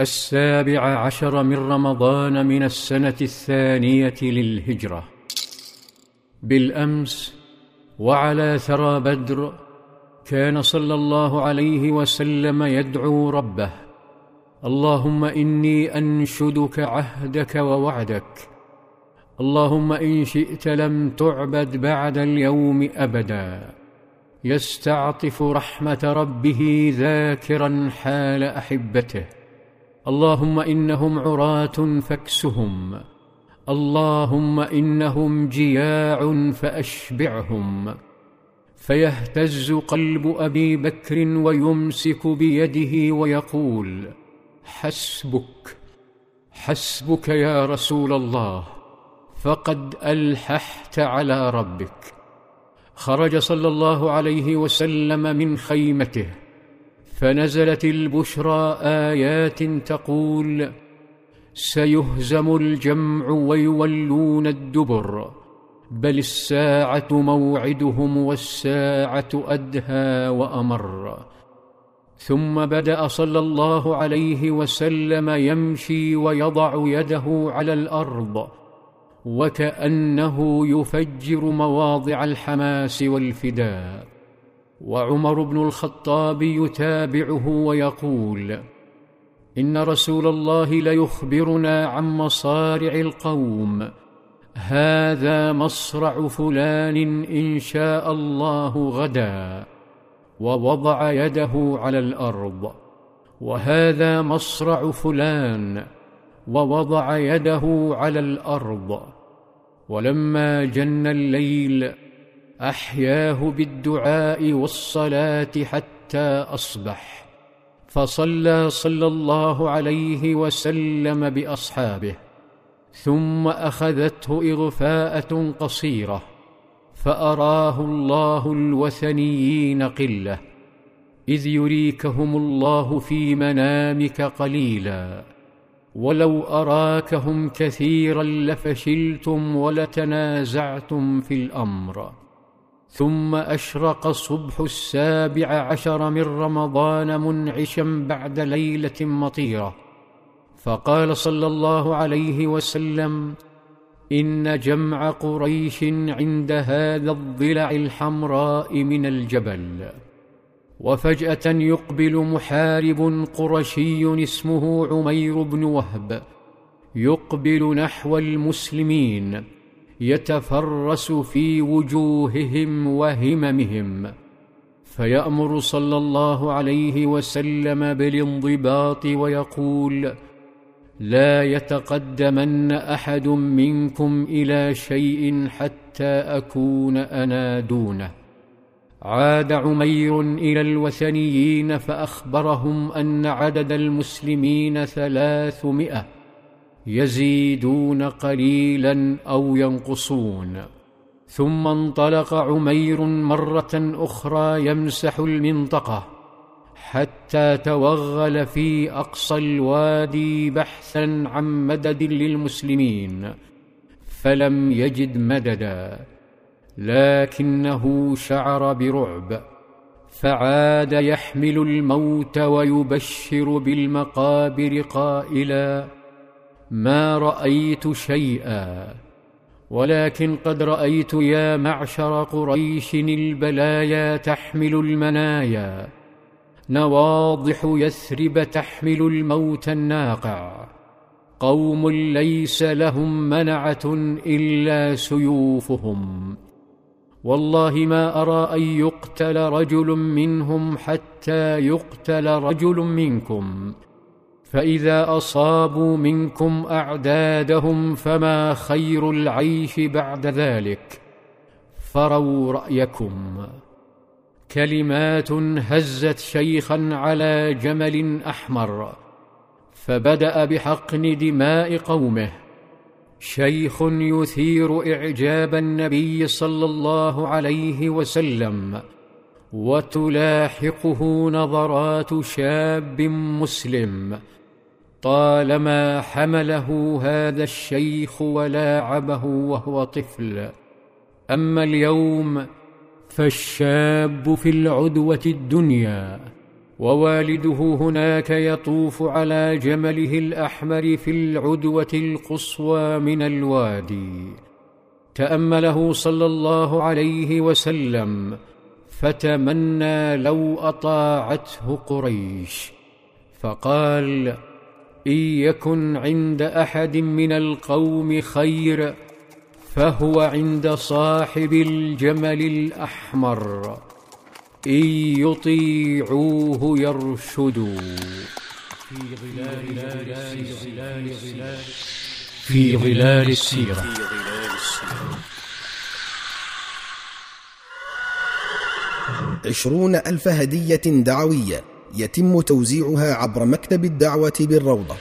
السابع عشر من رمضان من السنة الثانية للهجرة. بالأمس وعلى ثرى بدر كان صلى الله عليه وسلم يدعو ربه. اللهم إني أنشدك عهدك ووعدك. اللهم إن شئت لم تعبد بعد اليوم أبدا. يستعطف رحمة ربه ذاكرا حال أحبته. اللهم إنهم عراة فاكسهم. اللهم إنهم جياع فأشبعهم. فيهتز قلب أبي بكر ويمسك بيده ويقول حسبك حسبك يا رسول الله فقد ألححت على ربك. خرج صلى الله عليه وسلم من خيمته. فنزلت البشرى آيات تقول سيهزم الجمع ويولون الدبر بل الساعة موعدهم والساعة أدهى وأمر. ثم بدأ صلى الله عليه وسلم يمشي ويضع يده على الأرض وكأنه يفجر مواضع الحماس والفداء. وعمر بن الخطاب يتابعه ويقول إن رسول الله ليخبرنا عن مصارع القوم. هذا مصرع فلان إن شاء الله غدا. ووضع يده على الأرض. وهذا مصرع فلان. ووضع يده على الأرض. ولما جن الليل أحياه بالدعاء والصلاة حتى أصبح. فصلى صلى الله عليه وسلم بأصحابه ثم أخذته إغفاءة قصيرة فأراه الله الوثنيين قلة إذ يريكهم الله في منامك قليلا. ولو أراكهم كثيرا لفشلتم ولتنازعتم في الأمر. ثم أشرق صبح السابع عشر من رمضان منعشا بعد ليلة مطيرة. فقال صلى الله عليه وسلم إن جمع قريش عند هذا الضلع الحمراء من الجبل. وفجأة يقبل محارب قرشي اسمه عمير بن وهب يقبل نحو المسلمين. يتفرس في وجوههم وهممهم. فيأمر صلى الله عليه وسلم بالانضباط ويقول لا يتقدمن أحد منكم إلى شيء حتى أكون أنا دونه. عاد عمير إلى الوثنيين فأخبرهم أن عدد المسلمين ثلاثمائة. يزيدون قليلا أو ينقصون. ثم انطلق عمير مرة أخرى يمسح المنطقة حتى توغل في أقصى الوادي بحثا عن مدد للمسلمين فلم يجد مددا لكنه شعر برعب فعاد يحمل الموت ويبشر بالمقابر قائلا ما رأيت شيئا ولكن قد رأيت يا معشر قريش البلايا تحمل المنايا نواضح يثرب تحمل الموت الناقع. قوم ليس لهم منعة إلا سيوفهم. والله ما أرى أن يقتل رجل منهم حتى يقتل رجل منكم. فإذا أصابوا منكم أعدادهم فما خير العيش بعد ذلك فروا رأيكم. كلمات هزت شيخا على جمل أحمر فبدأ بحقن دماء قومه. شيخ يثير إعجاب النبي صلى الله عليه وسلم وتلاحقه نظرات شاب مسلم. طالما حمله هذا الشيخ ولاعبه وهو طفل. أما اليوم فالشاب في العدوة الدنيا ووالده هناك يطوف على جمله الأحمر في العدوة القصوى من الوادي. تأمله صلى الله عليه وسلم فتمنى لو أطاعته قريش. فقال إن يكن عند أحد من القوم خير فهو عند صاحب الجمل الأحمر. إن يطيعوه يرشدوا. في ظلال في ظلال السيرة. عشرون ألف هدية دعوية. يتم توزيعها عبر مكتب الدعوة بالروضة.